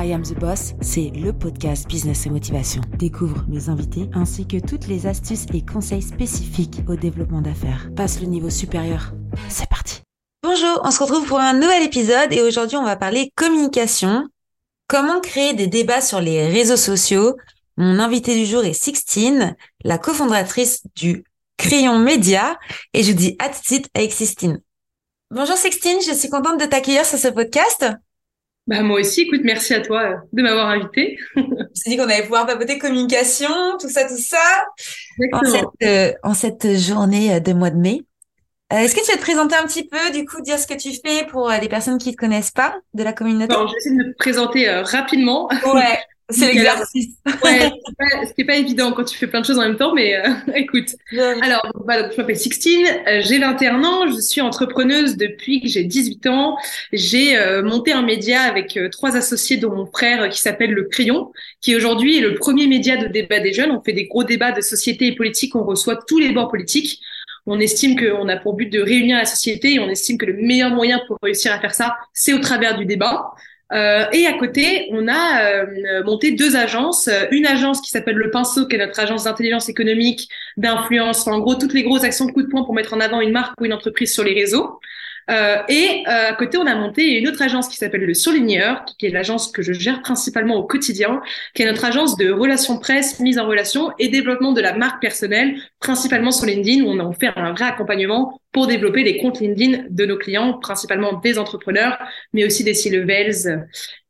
I Am the Boss, c'est le podcast Business et Motivation. Découvre mes invités ainsi que toutes les astuces et conseils spécifiques au développement d'affaires. Passe le niveau supérieur. C'est parti. Bonjour, on se retrouve pour un nouvel épisode et aujourd'hui on va parler communication. Comment créer des débats sur les réseaux sociaux? Mon invité du jour est Sixtine, la cofondatrice du Crayon Média et je vous dis à tout de suite avec Sixtine. Bonjour Sixtine, je suis contente de t'accueillir sur ce podcast. Bah moi aussi, écoute, merci à toi euh, de m'avoir invité. On s'est dit qu'on allait pouvoir papoter communication, tout ça, tout ça, en cette, euh, en cette, journée euh, de mois de mai. Est-ce que tu vas te présenter un petit peu, du coup, dire ce que tu fais pour les personnes qui ne te connaissent pas de la communauté? Alors, je vais essayer de me présenter rapidement. Ouais. C'est l'exercice. Ouais, ce qui est pas évident quand tu fais plein de choses en même temps, mais euh, écoute. Alors, voilà, je m'appelle Sixtine, euh, j'ai 21 ans, je suis entrepreneuse depuis que j'ai 18 ans. J'ai euh, monté un média avec trois associés dont mon frère qui s'appelle Le Crayon, qui aujourd'hui est le premier média de débat des jeunes. On fait des gros débats de société et politique, on reçoit tous les bords politiques. On estime qu'on a pour but de réunir la société et on estime que le meilleur moyen pour réussir à faire ça, c'est au travers du débat. Euh, et à côté, on a euh, monté deux agences. Une agence qui s'appelle Le Pinceau, qui est notre agence d'intelligence économique, d'influence, en gros toutes les grosses actions de coup de poing pour mettre en avant une marque ou une entreprise sur les réseaux. Euh, et euh, à côté, on a monté une autre agence qui s'appelle le Surligneur, qui est l'agence que je gère principalement au quotidien, qui est notre agence de relations presse, mise en relation et développement de la marque personnelle, principalement sur LinkedIn, où on a fait un vrai accompagnement pour développer les comptes LinkedIn de nos clients, principalement des entrepreneurs, mais aussi des C-levels,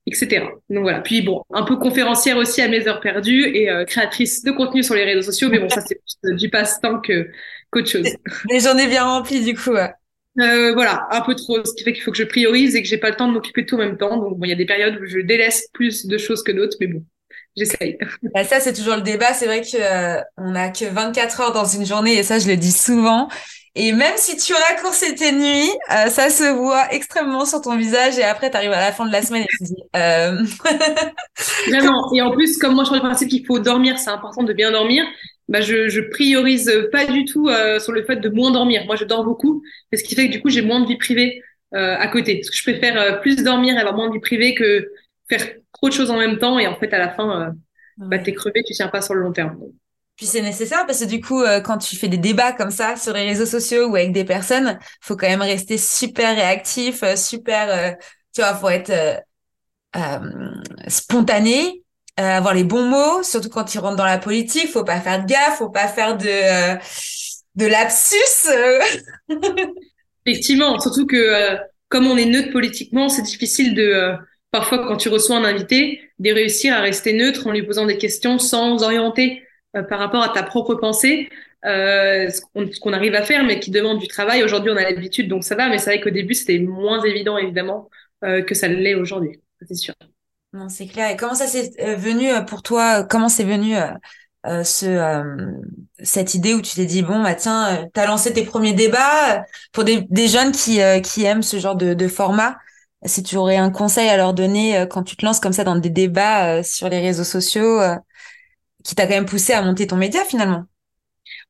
etc. Donc voilà. Puis bon, un peu conférencière aussi à mes heures perdues et euh, créatrice de contenu sur les réseaux sociaux, mais bon, ça c'est du passe-temps que qu'autre chose. Les journées bien remplies du coup. Euh, voilà, un peu trop, ce qui fait qu'il faut que je priorise et que j'ai pas le temps de m'occuper de tout en même temps. Donc bon, il y a des périodes où je délaisse plus de choses que d'autres, mais bon, j'essaye. Bah, ça, c'est toujours le débat. C'est vrai que euh, on a que 24 heures dans une journée et ça, je le dis souvent. Et même si tu raccourcis tes nuits, euh, ça se voit extrêmement sur ton visage et après, tu arrives à la fin de la semaine et tu dis... Euh... Vraiment. Et en plus, comme moi, je suis le principe qu'il faut dormir, c'est important de bien dormir bah je, je priorise pas du tout euh, sur le fait de moins dormir. Moi, je dors beaucoup, et ce qui fait que du coup, j'ai moins de vie privée euh, à côté. Parce que je préfère euh, plus dormir et avoir moins de vie privée que faire trop de choses en même temps. Et en fait, à la fin, bah, t'es crevé, tu tiens pas sur le long terme. Puis c'est nécessaire parce que du coup, quand tu fais des débats comme ça sur les réseaux sociaux ou avec des personnes, faut quand même rester super réactif, super, tu vois, faut être spontané euh, avoir les bons mots, surtout quand ils rentrent dans la politique. Faut pas faire de gaffe, faut pas faire de euh, de lapsus. Effectivement, surtout que euh, comme on est neutre politiquement, c'est difficile de parfois quand tu reçois un invité, de réussir à rester neutre en lui posant des questions sans orienter par rapport à ta propre pensée. Euh, ce qu'on arrive à faire, mais qui demande du travail. Aujourd'hui, on a l'habitude, donc ça va, mais c'est vrai qu'au début, c'était moins évident, évidemment, euh, que ça l'est aujourd'hui, c'est sûr. Non, c'est clair. Et comment ça s'est euh, venu euh, pour toi Comment c'est venu euh, ce cette idée où tu t'es dit bon bah tiens, t'as lancé tes premiers débats pour des, des jeunes qui qui aiment ce genre de, de format. Si tu aurais un conseil à leur donner quand tu te lances comme ça dans des débats sur les réseaux sociaux, qui t'a quand même poussé à monter ton média finalement?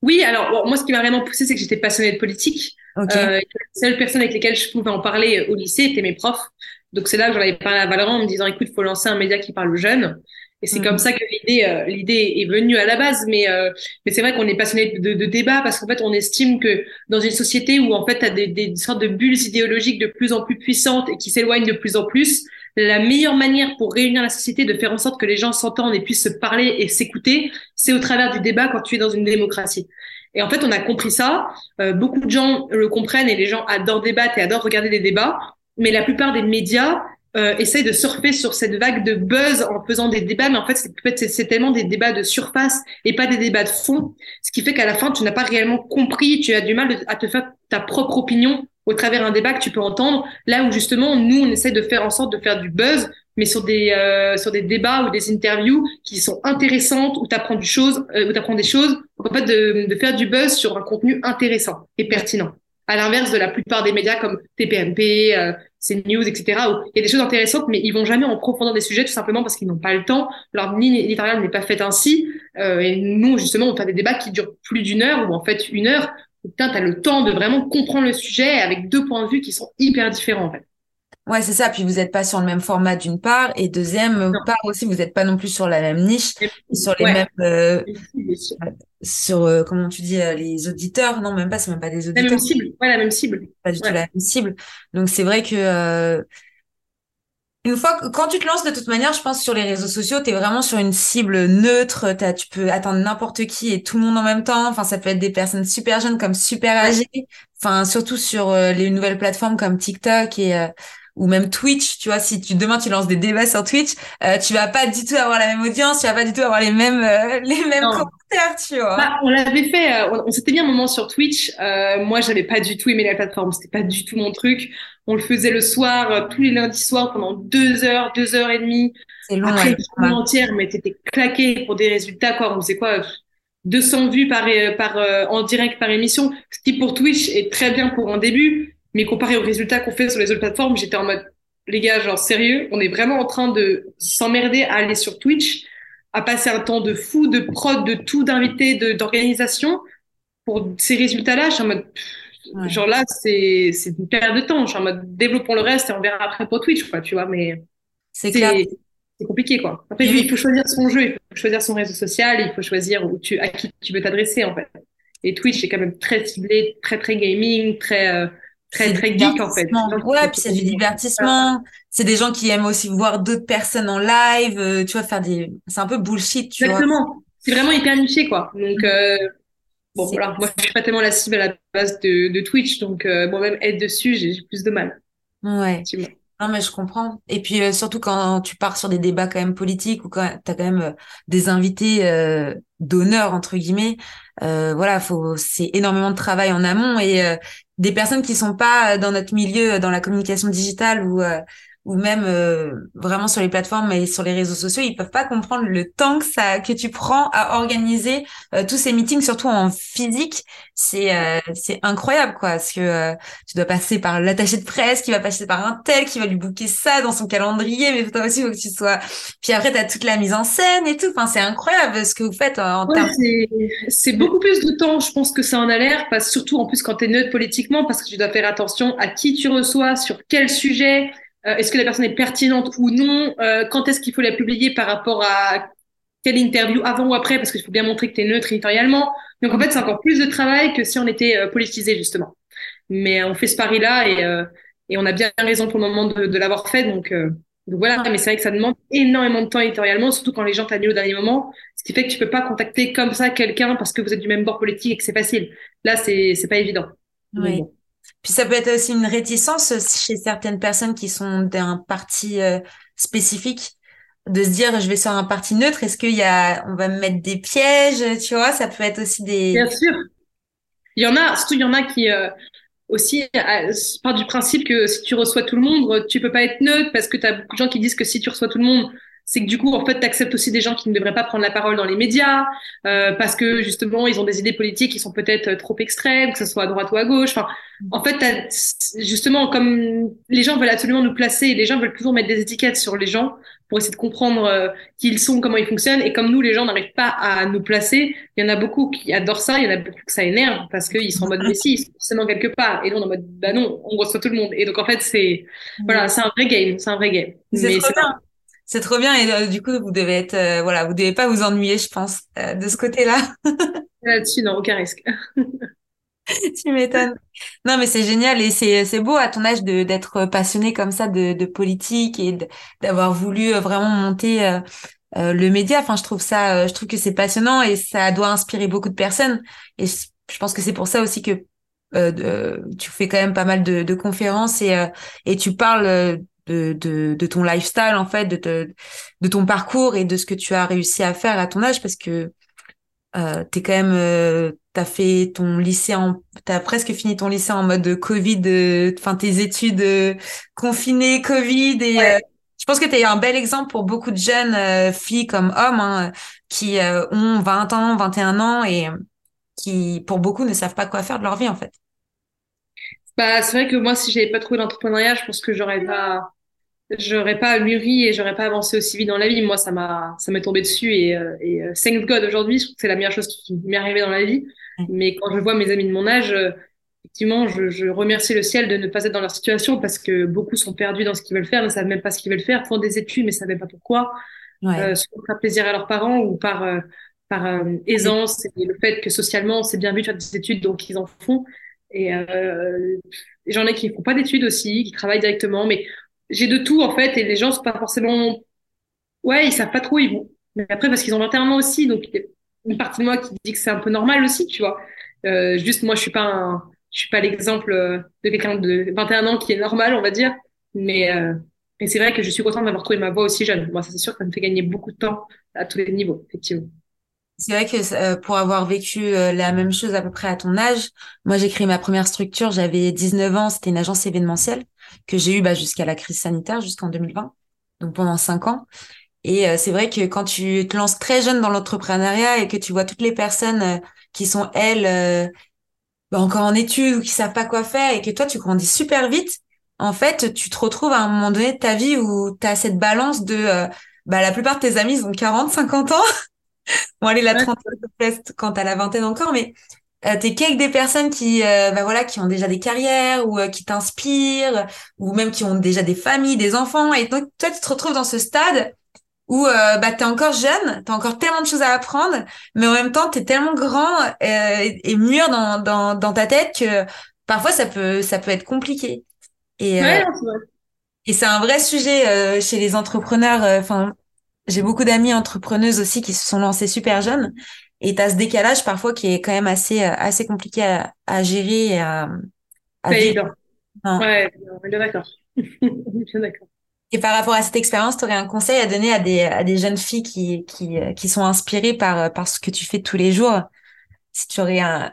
Oui, alors moi ce qui m'a vraiment poussé c'est que j'étais passionnée de politique. Okay. Euh, les seules personnes avec lesquelles je pouvais en parler au lycée étaient mes profs. Donc c'est là que j'en avais parlé à Valorant en me disant écoute, faut lancer un média qui parle aux jeunes. Et c'est comme mm. ça que l'idée euh, l'idée est venue à la base. Mais euh, mais c'est vrai qu'on est passionné de, de, débat parce qu'en fait on estime que dans une société où en fait t'as des, des sortes de bulles idéologiques de plus en plus puissantes et qui s'éloignent de plus en plus, la meilleure manière pour réunir la société, de faire en sorte que les gens s'entendent et puissent se parler et s'écouter, c'est au travers du débat quand tu es dans une démocratie. Et en fait, on a compris ça. Euh, beaucoup de gens le comprennent et les gens adorent débattre et adorent regarder des débats mais la plupart des médias euh, essayent de surfer sur cette vague de buzz en faisant des débats, mais en fait, c'est, c'est tellement des débats de surface et pas des débats de fond, ce qui fait qu'à la fin, tu n'as pas réellement compris, tu as du mal à te faire ta propre opinion au travers d'un débat que tu peux entendre, là où justement, nous, on essaie de faire en sorte de faire du buzz, mais sur des euh, sur des débats ou des interviews qui sont intéressantes, où tu apprends du chose, euh, où apprends des choses, en fait, de, de faire du buzz sur un contenu intéressant et pertinent à l'inverse de la plupart des médias comme TPMP, euh, CNews, etc., où il y a des choses intéressantes, mais ils vont jamais en profondeur des sujets tout simplement parce qu'ils n'ont pas le temps. Leur ligne éditoriale n'est pas faite ainsi. Euh, et nous, justement, on fait des débats qui durent plus d'une heure ou en fait une heure. Putain, tu as le temps de vraiment comprendre le sujet avec deux points de vue qui sont hyper différents en fait. Ouais, c'est ça. Puis vous n'êtes pas sur le même format d'une part, et deuxième part aussi, vous n'êtes pas non plus sur la même niche, sur les mêmes, euh, sur euh, comment tu dis, euh, les auditeurs. Non, même pas, c'est même pas des auditeurs. La même cible. Ouais, la même cible. Pas du tout la même cible. Donc c'est vrai que une fois que, quand tu te lances de toute manière, je pense sur les réseaux sociaux, tu es vraiment sur une cible neutre. As, tu peux attendre n'importe qui et tout le monde en même temps. Enfin, ça peut être des personnes super jeunes comme super âgées. Enfin, surtout sur les nouvelles plateformes comme TikTok et ou même Twitch, tu vois, si tu demain tu lances des débats sur Twitch, euh, tu vas pas du tout avoir la même audience, tu vas pas du tout avoir les mêmes euh, les mêmes commentaires, tu vois. Bah, on l'avait fait, euh, on, s'était mis un moment sur Twitch. Euh, moi, j'avais pas du tout aimé la plateforme, c'était pas du tout mon truc. On le faisait le soir, tous les lundis soirs pendant deux heures, deux heures et demie. C'est long, Après une entière, mais t'étais claqué pour des résultats quoi. On faisait quoi 200 vues par par en direct par émission, ce qui pour Twitch est très bien pour un début mais comparé aux résultats qu'on fait sur les autres plateformes, j'étais en mode, les gars, genre sérieux, on est vraiment en train de s'emmerder à aller sur Twitch, à passer un temps de fou, de prod, de tout, d'invités, d'organisation. Pour ces résultats-là, je suis en mode, genre là, c'est, une perte de temps. Je suis en mode, développons le reste et on verra après pour Twitch, quoi, tu vois, mais. C'est C'est compliqué, quoi. Après, il faut choisir son jeu, il faut choisir son réseau social, il faut choisir où tu, à qui tu veux t'adresser, en fait. Et Twitch est quand même très ciblé, très, très gaming, très, euh, très très geek en fait. Ouais, puis c'est du divertissement. C'est des gens qui aiment aussi voir d'autres personnes en live, euh, tu vois, faire des. C'est un peu bullshit, tu Exactement. C'est vraiment hyper niché quoi. Donc euh, bon voilà, moi je suis pas tellement la cible à la base de, de Twitch, donc euh, moi-même être dessus, j'ai plus de mal. Ouais. Non, mais je comprends. Et puis, euh, surtout quand tu pars sur des débats quand même politiques ou quand tu as quand même des invités d'honneur, entre guillemets, voilà, faut, c'est énormément de travail en amont et des personnes qui sont pas dans notre milieu, dans la communication digitale ou ou même euh, vraiment sur les plateformes et sur les réseaux sociaux, ils peuvent pas comprendre le temps que ça que tu prends à organiser euh, tous ces meetings, surtout en physique. C'est euh, c'est incroyable quoi, parce que tu dois passer par l'attaché de presse, qui va passer par un tel, qui va lui booker ça dans son calendrier, mais toi aussi il faut que tu sois. Puis après tu as toute la mise en scène et tout. Enfin c'est incroyable ce que vous faites en termes. C'est beaucoup plus de temps, je pense que ça en a l'air, parce surtout en plus quand tu es neutre politiquement, parce que tu dois faire attention à qui tu reçois, sur quel sujet. Euh, est-ce que la personne est pertinente ou non? Euh, Quand est-ce qu'il faut la publier par rapport à quelle interview avant ou après? Parce qu'il faut bien montrer que tu es neutre éditorialement. Donc en fait, c'est encore plus de travail que si on était euh, politisé justement. Mais on fait ce pari-là et, et on a bien raison pour le moment de, de l'avoir fait. Donc, donc voilà, mais c'est vrai que ça demande énormément de temps éditorialement, surtout quand les gens t'annulent au dernier moment, ce qui fait que tu peux pas contacter comme ça quelqu'un parce que vous êtes du même bord politique et que c'est facile. Là, c'est c'est pas évident. Oui. Puis ça peut être aussi une réticence chez certaines personnes qui sont d'un parti euh, spécifique de se dire je vais sur un parti neutre est-ce qu'il y a on va me mettre des pièges tu vois? Ça peut être aussi des bien sûr. Il y en a surtout il y en a qui euh, aussi euh, part du principe que si tu reçois tout le monde tu peux pas être neutre parce que tu as beaucoup de gens qui disent que si tu reçois tout le monde c'est que du coup, en fait, tu acceptes aussi des gens qui ne devraient pas prendre la parole dans les médias, euh, parce que justement, ils ont des idées politiques qui sont peut-être trop extrêmes, que ce soit à droite ou à gauche. Enfin, en fait, justement, comme les gens veulent absolument nous placer, les gens veulent toujours mettre des étiquettes sur les gens pour essayer de comprendre euh, qui ils sont, comment ils fonctionnent. Et comme nous, les gens n'arrivent pas à nous placer, il y en a beaucoup qui adorent ça, il y en a beaucoup que ça énerve parce qu'ils sont en mode, mais si, ils sont forcément quelque part. Et nous, on est en mode, bah non, on reçoit tout le monde. Et donc, en fait, c'est, voilà, c'est un vrai game, c'est un vrai game. Mais c'est c'est trop bien et euh, du coup vous devez être euh, voilà vous devez pas vous ennuyer je pense euh, de ce côté-là. Là-dessus non aucun risque. tu m'étonnes. Non mais c'est génial et c'est c'est beau à ton âge de d'être passionné comme ça de de politique et d'avoir voulu vraiment monter le média. Enfin je trouve ça je trouve que c'est passionnant et ça doit inspirer beaucoup de personnes et je pense que c'est pour ça aussi que tu fais quand même pas mal de, de conférences et et tu parles de, de, ton lifestyle en fait, de, de ton parcours et de ce que tu as réussi à faire à ton âge parce que euh, t'es quand même euh, t'as fait ton lycée en t'as presque fini ton lycée en mode Covid euh, enfin tes études euh, confinées Covid et je pense que tu es un bel exemple pour beaucoup de jeunes filles comme hommes hein, qui ont 20 ans 21 ans et qui pour beaucoup ne savent pas quoi faire de leur vie en fait. Bah, c'est vrai que moi, si j'avais pas trouvé l'entrepreneuriat, je pense que j'aurais pas, j'aurais pas mûri et j'aurais pas avancé aussi vite dans la vie. Moi, ça m'a, ça m'est tombé dessus et, euh, et euh, thank God aujourd'hui, je trouve que c'est la meilleure chose qui m'est arrivée dans la vie. Mais quand je vois mes amis de mon âge, euh, effectivement, je, je, remercie le ciel de ne pas être dans leur situation parce que beaucoup sont perdus dans ce qu'ils veulent faire, ne savent même pas ce qu'ils veulent faire, font des études mais ne savent même pas pourquoi, ouais. euh, soit faire plaisir à leurs parents ou par par euh, aisance et le fait que socialement c'est bien vu de faire des études donc ils en font. Et euh, j'en ai qui font pas d'études aussi, qui travaillent directement, mais j'ai de tout en fait et les gens sont pas forcément, ouais, ils savent pas trop ils vont. Mais après parce qu'ils ont 21 ans aussi, donc une partie de moi qui dit que c'est un peu normal aussi, tu vois. Euh, juste moi je suis pas un je suis pas l'exemple euh, de quelqu'un de 21 ans qui est normal, on va dire. Mais, euh, mais c'est vrai que je suis contente d'avoir trouvé ma voie aussi jeune. Moi, ça c'est sûr que ça me fait gagner beaucoup de temps à tous les niveaux, effectivement. C'est vrai que euh, pour avoir vécu euh, la même chose à peu près à ton âge, moi j'ai créé ma première structure, j'avais 19 ans, c'était une agence événementielle que j'ai eue bah, jusqu'à la crise sanitaire, jusqu'en 2020, donc pendant cinq ans. Et c'est vrai que quand tu te lances très jeune dans l'entrepreneuriat et que tu vois toutes les personnes qui sont elles bah, encore en études ou qui savent pas quoi faire et que toi tu grandis super vite, en fait, tu te retrouves à un moment donné de ta vie où tu as cette balance de euh, bah la plupart de tes amis ils ont 40, 50 ans. bon allez la trentaine quand t'as la vingtaine encore mais euh, t'es qu'avec des personnes qui euh, bah voilà qui ont déjà des carrières ou euh, qui t'inspirent ou même qui ont déjà des familles, des enfants et donc toi tu te retrouves dans ce stade où euh, bah t'es encore jeune, t'as encore tellement de choses à apprendre, mais en même temps t'es tellement grand euh, et mûr dans, dans dans ta tête que parfois ça peut ça peut être compliqué. Et euh, et c'est un vrai sujet euh, chez les entrepreneurs. Euh, enfin, j'ai beaucoup d'amis entrepreneuses aussi qui se sont lancées super jeunes. Et t'as ce décalage parfois qui est quand même assez assez compliqué à, à gérer et à, à vivre. Ouais, d'accord. d'accord. Et par rapport à cette expérience, tu aurais un conseil à donner à des, à des jeunes filles qui, qui, qui sont inspirées par, par ce que tu fais tous les jours? Si tu aurais un,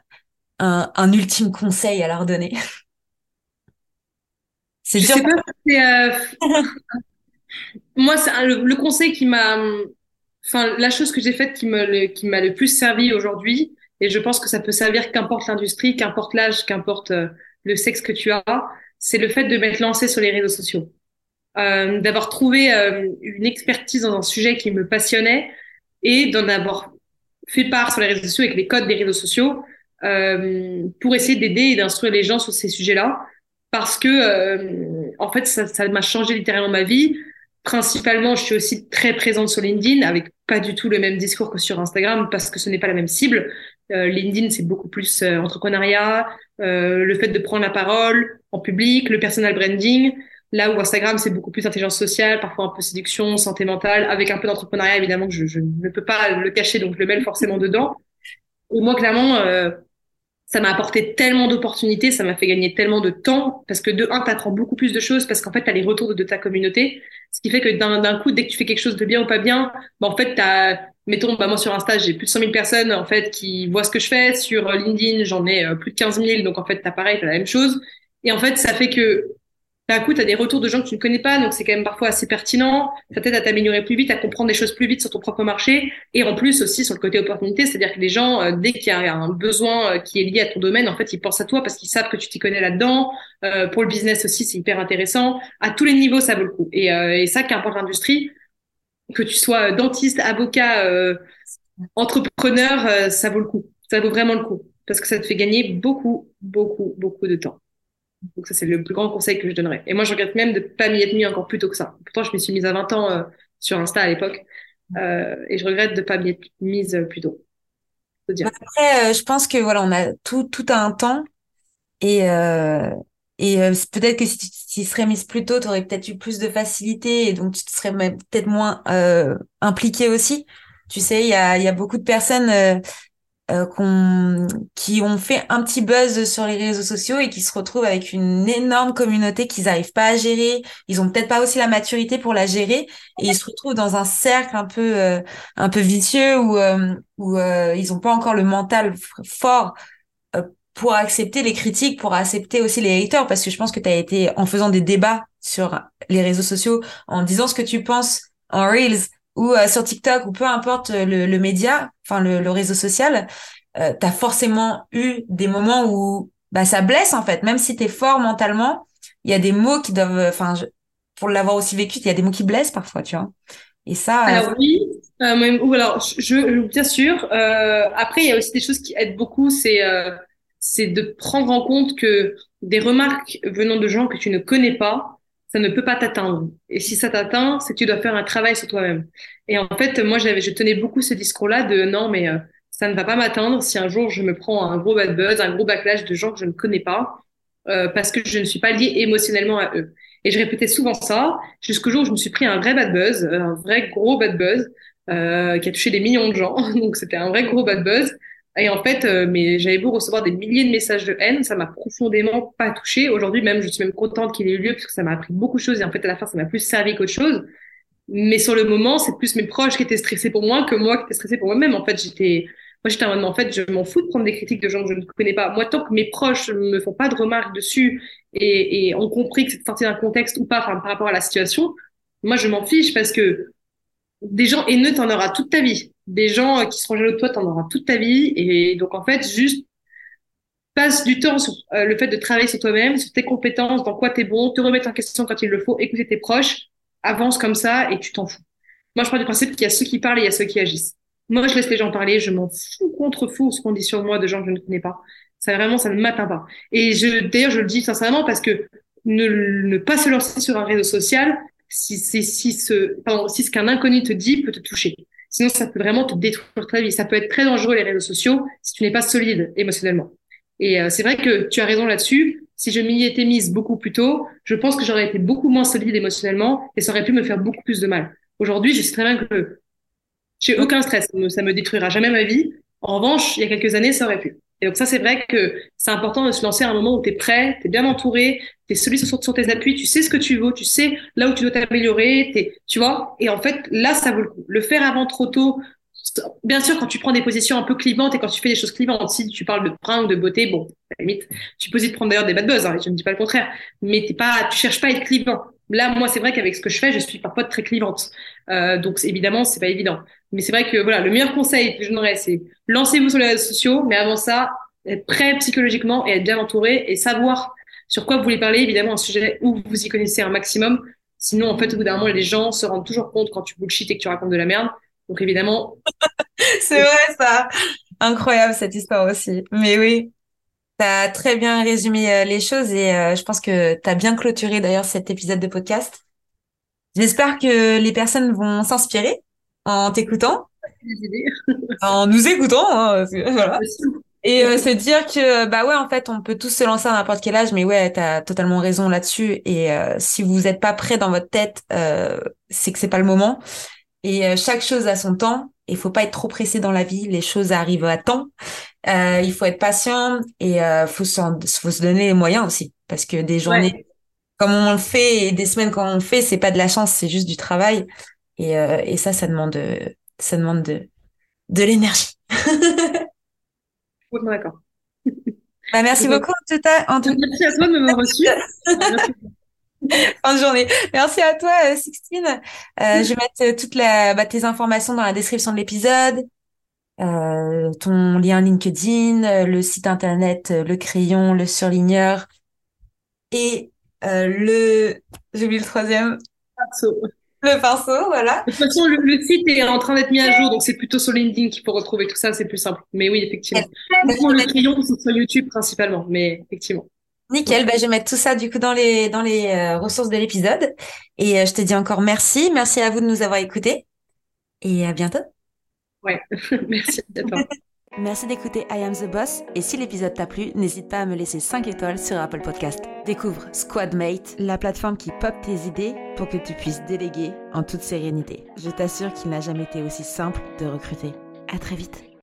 un, un ultime conseil à leur donner C'est dur. Euh... Moi, c'est le, le, conseil qui m'a, enfin, la chose que j'ai faite qui m'a le plus servi aujourd'hui, et je pense que ça peut servir qu'importe l'industrie, qu'importe l'âge, qu'importe euh, le sexe que tu as, c'est le fait de m'être lancé sur les réseaux sociaux euh, d'avoir trouvé euh, une expertise dans un sujet qui me passionnait et d'en avoir fait part sur les réseaux sociaux avec les codes des réseaux sociaux euh, pour essayer d'aider et d'instruire les gens sur ces sujets-là parce que euh, en fait ça m'a changé littéralement ma vie. Principalement, je suis aussi très présente sur LinkedIn avec pas du tout le même discours que sur Instagram parce que ce n'est pas la même cible. Euh, LinkedIn, c'est beaucoup plus euh, entrepreneuriat, le fait de prendre la parole en public, le personal branding. Là où Instagram, c'est beaucoup plus intelligence sociale, parfois un peu séduction, santé mentale, avec un peu d'entrepreneuriat, évidemment, que je, je, ne peux pas le cacher, donc je le mets forcément dedans. Et moi, clairement, euh, ça m'a apporté tellement d'opportunités, ça m'a fait gagner tellement de temps, parce que de un, tu apprends beaucoup plus de choses, parce qu'en fait, tu as les retours de, ta communauté, ce qui fait que d'un coup, dès que tu fais quelque chose de bien ou pas bien, bah, en fait, tu as, mettons, bah, moi sur Insta, j'ai plus de 100 000 personnes, en fait, qui voient ce que je fais. Sur LinkedIn, j'en ai euh, plus de 15 000, donc en fait, t'as pareil, t'as la même chose. Et en fait, ça fait que d'un coup, tu des retours de gens que tu ne connais pas, donc c'est quand même parfois assez pertinent. Ça t'aide à t'améliorer plus vite, à comprendre des choses plus vite sur ton propre marché. Et en plus aussi sur le côté opportunité, c'est-à-dire que les gens, euh, dès qu'il y a un besoin euh, qui est lié à ton domaine, en fait, ils pensent à toi parce qu'ils savent que tu t'y connais là-dedans. Euh, pour le business aussi, c'est hyper intéressant. À tous les niveaux, ça vaut le coup. Et, et ça, qu'importe l'industrie, que tu sois dentiste, avocat, entrepreneur, ça vaut le coup. Ça vaut vraiment le coup parce que ça te fait gagner beaucoup, beaucoup, beaucoup de temps. Donc ça, c'est le plus grand conseil que je donnerais. Et moi, je regrette même de pas m'y être mis encore plus tôt que ça. Pourtant, je me suis mise à 20 ans euh, sur Insta à l'époque. Euh, et je regrette de pas m'y être mise plus tôt. Dire. Après, euh, je pense que voilà, on a tout, tout à un temps. Et, euh, et euh, peut-être que si tu t'y serais mise plus tôt, tu aurais peut-être eu plus de facilité et donc tu serais peut-être moins impliqué aussi. Tu sais, il y a, y a beaucoup de personnes euh, qui ont fait un petit buzz sur les réseaux sociaux et qui se retrouvent avec une énorme communauté qu'ils n'arrivent pas à gérer. Ils ont peut-être pas aussi la maturité pour la gérer et ils se retrouvent dans un cercle un peu euh, un peu vicieux où euh, où euh, ils ont pas encore le mental fort pour accepter les critiques, pour accepter aussi les haters parce que je pense que tu as été en faisant des débats sur les réseaux sociaux en disant ce que tu penses en reels ou euh, sur TikTok ou peu importe le, le média, enfin le, le, réseau social, euh, tu forcément eu des moments où bah, ça blesse en fait. Même si tu es fort mentalement, il y a des mots qui doivent, enfin, pour l'avoir aussi vécu, il y a des mots qui blessent parfois, tu vois. Et ça. Euh, alors oui, euh, ou alors je, je, bien sûr. Euh, après, il y a aussi des choses qui aident beaucoup. C'est c'est de prendre en compte que des remarques venant de gens que tu ne connais pas, ça ne peut pas t'atteindre. Et si ça t'atteint, c'est que tu dois faire un travail sur toi-même. Et en fait, moi, je tenais beaucoup ce discours-là de non, mais euh, ça ne va pas m'atteindre si un jour je me prends un gros bad buzz, un gros backlash de gens que je ne connais pas, euh, parce que je ne suis pas liée émotionnellement à eux. Et je répétais souvent ça jusqu'au jour où je me suis pris un vrai bad buzz, un vrai gros bad buzz, euh, qui a touché des millions de gens. Donc c'était un vrai gros bad buzz. Et en fait, euh, mais j'avais beau recevoir des milliers de messages de haine, ça m'a profondément pas touché. Aujourd'hui, même, je suis même contente qu'il ait eu lieu parce que ça m'a appris beaucoup de choses et en fait, à la fin, ça m'a plus servi qu'autre chose. Mais sur le moment, c'est plus mes proches qui étaient stressés pour moi que moi qui étais stressée pour moi-même. En fait, j'étais, moi, j'étais en mode, en fait, je m'en fous de prendre des critiques de gens que je ne connais pas. Moi, tant que mes proches me font pas de remarques dessus et, et ont compris que c'est sorti d'un contexte ou pas, enfin, par rapport à la situation, moi, je m'en fiche parce que des gens haineux, t'en auras toute ta vie. Des gens euh, qui seront jaloux de toi, t'en auras toute ta vie. Et donc, en fait, juste passe du temps sur euh, le fait de travailler sur toi-même, sur tes compétences, dans quoi t'es bon, te remettre en question quand il le faut, écouter tes proches, avance comme ça et tu t'en fous. Moi, je pars du principe qu'il y a ceux qui parlent et il y a ceux qui agissent. Moi, je laisse les gens parler, je m'en fous contre fou ce qu'on dit sur moi de gens que je ne connais pas. Ça vraiment, ça ne m'atteint pas. Et je, d'ailleurs, je le dis sincèrement parce que ne, pas se lancer sur un réseau social, si, si, si ce, si ce qu'un inconnu te dit peut te toucher. Sinon, ça peut vraiment te détruire ta vie. Ça peut être très dangereux, les réseaux sociaux, si tu n'es pas solide émotionnellement. Et euh, c'est vrai que tu as raison là-dessus. Si je m'y étais mise beaucoup plus tôt, je pense que j'aurais été beaucoup moins solide émotionnellement et ça aurait pu me faire beaucoup plus de mal. Aujourd'hui, je sais très bien que j'ai aucun stress. Ça me détruira jamais ma vie. En revanche, il y a quelques années, ça aurait pu. Et donc ça, c'est vrai que c'est important de se lancer à un moment où tu es prêt, tu es bien entouré, tu es solide sur, sur, tes appuis, tu sais ce que tu veux, tu sais là où tu dois t'améliorer, tu vois. Et en fait, là, ça vaut le coup. Le faire avant trop tôt, bien sûr, quand tu prends des positions un peu clivantes et quand tu fais des choses clivantes, si tu parles de brun ou de beauté, bon, à la limite, tu peux aussi te prendre d'ailleurs des bad buzz, hein, je ne dis pas le contraire, mais t'es pas, tu cherches pas à être clivant. Là, moi, c'est vrai qu'avec ce que je fais, je suis parfois très clivante. Euh, donc, évidemment, c'est pas évident. Mais c'est vrai que voilà, le meilleur conseil que je donnerais, c'est lancez-vous sur les réseaux sociaux, mais avant ça, être prêt psychologiquement et être bien entouré et savoir sur quoi vous voulez parler, évidemment, un sujet où vous y connaissez un maximum. Sinon, en fait, au bout d'un moment, les gens se rendent toujours compte quand tu bullshit et que tu racontes de la merde. Donc, évidemment. c'est vrai, ça. Incroyable, cette histoire aussi. Mais oui. Tu as très bien résumé euh, les choses et euh, je pense que tu as bien clôturé d'ailleurs cet épisode de podcast. J'espère que les personnes vont s'inspirer en t'écoutant, en nous écoutant. Hein, voilà. Et euh, se dire que bah ouais en fait on peut tous se lancer à n'importe quel âge mais ouais t'as totalement raison là-dessus et si vous n'êtes pas prêt dans votre tête c'est que c'est pas le moment et chaque chose a son temps il faut pas être trop pressé dans la vie les choses arrivent à temps euh, il faut être patient et euh, faut, faut se donner les moyens aussi parce que des journées comme on le fait et des semaines comme on le fait, c'est pas de la chance, c'est juste du travail et, euh, et ça, ça demande ça demande de de l'énergie. d'accord. Bah, merci beaucoup en tout cas. En tout... Merci à toi de m'avoir reçu. fin de journée. Merci à toi, Sixtine. Euh, je vais mettre toutes la, bah, tes informations dans la description de l'épisode. Euh, ton lien LinkedIn, euh, le site internet, euh, le crayon, le surligneur et le, j'ai oublié le troisième. Pinceau. Le pinceau, voilà. De toute façon, le, site est en train d'être mis à jour, donc c'est plutôt sur LinkedIn qu'il faut retrouver tout ça, c'est plus simple. Mais oui, effectivement. le crayon, c'est sur YouTube principalement, mais effectivement. Nickel, bah, je vais mettre tout ça du coup dans les dans les ressources de l'épisode. Et je te dis encore merci, merci à vous de nous avoir écoutés et à bientôt. Ouais, merci Merci d'écouter I Am the Boss et si l'épisode t'a plu, n'hésite pas à me laisser 5 étoiles sur Apple Podcast. Découvre Squadmate, la plateforme qui pop tes idées pour que tu puisses déléguer en toute sérénité. Je t'assure qu'il n'a jamais été aussi simple de recruter. À très vite.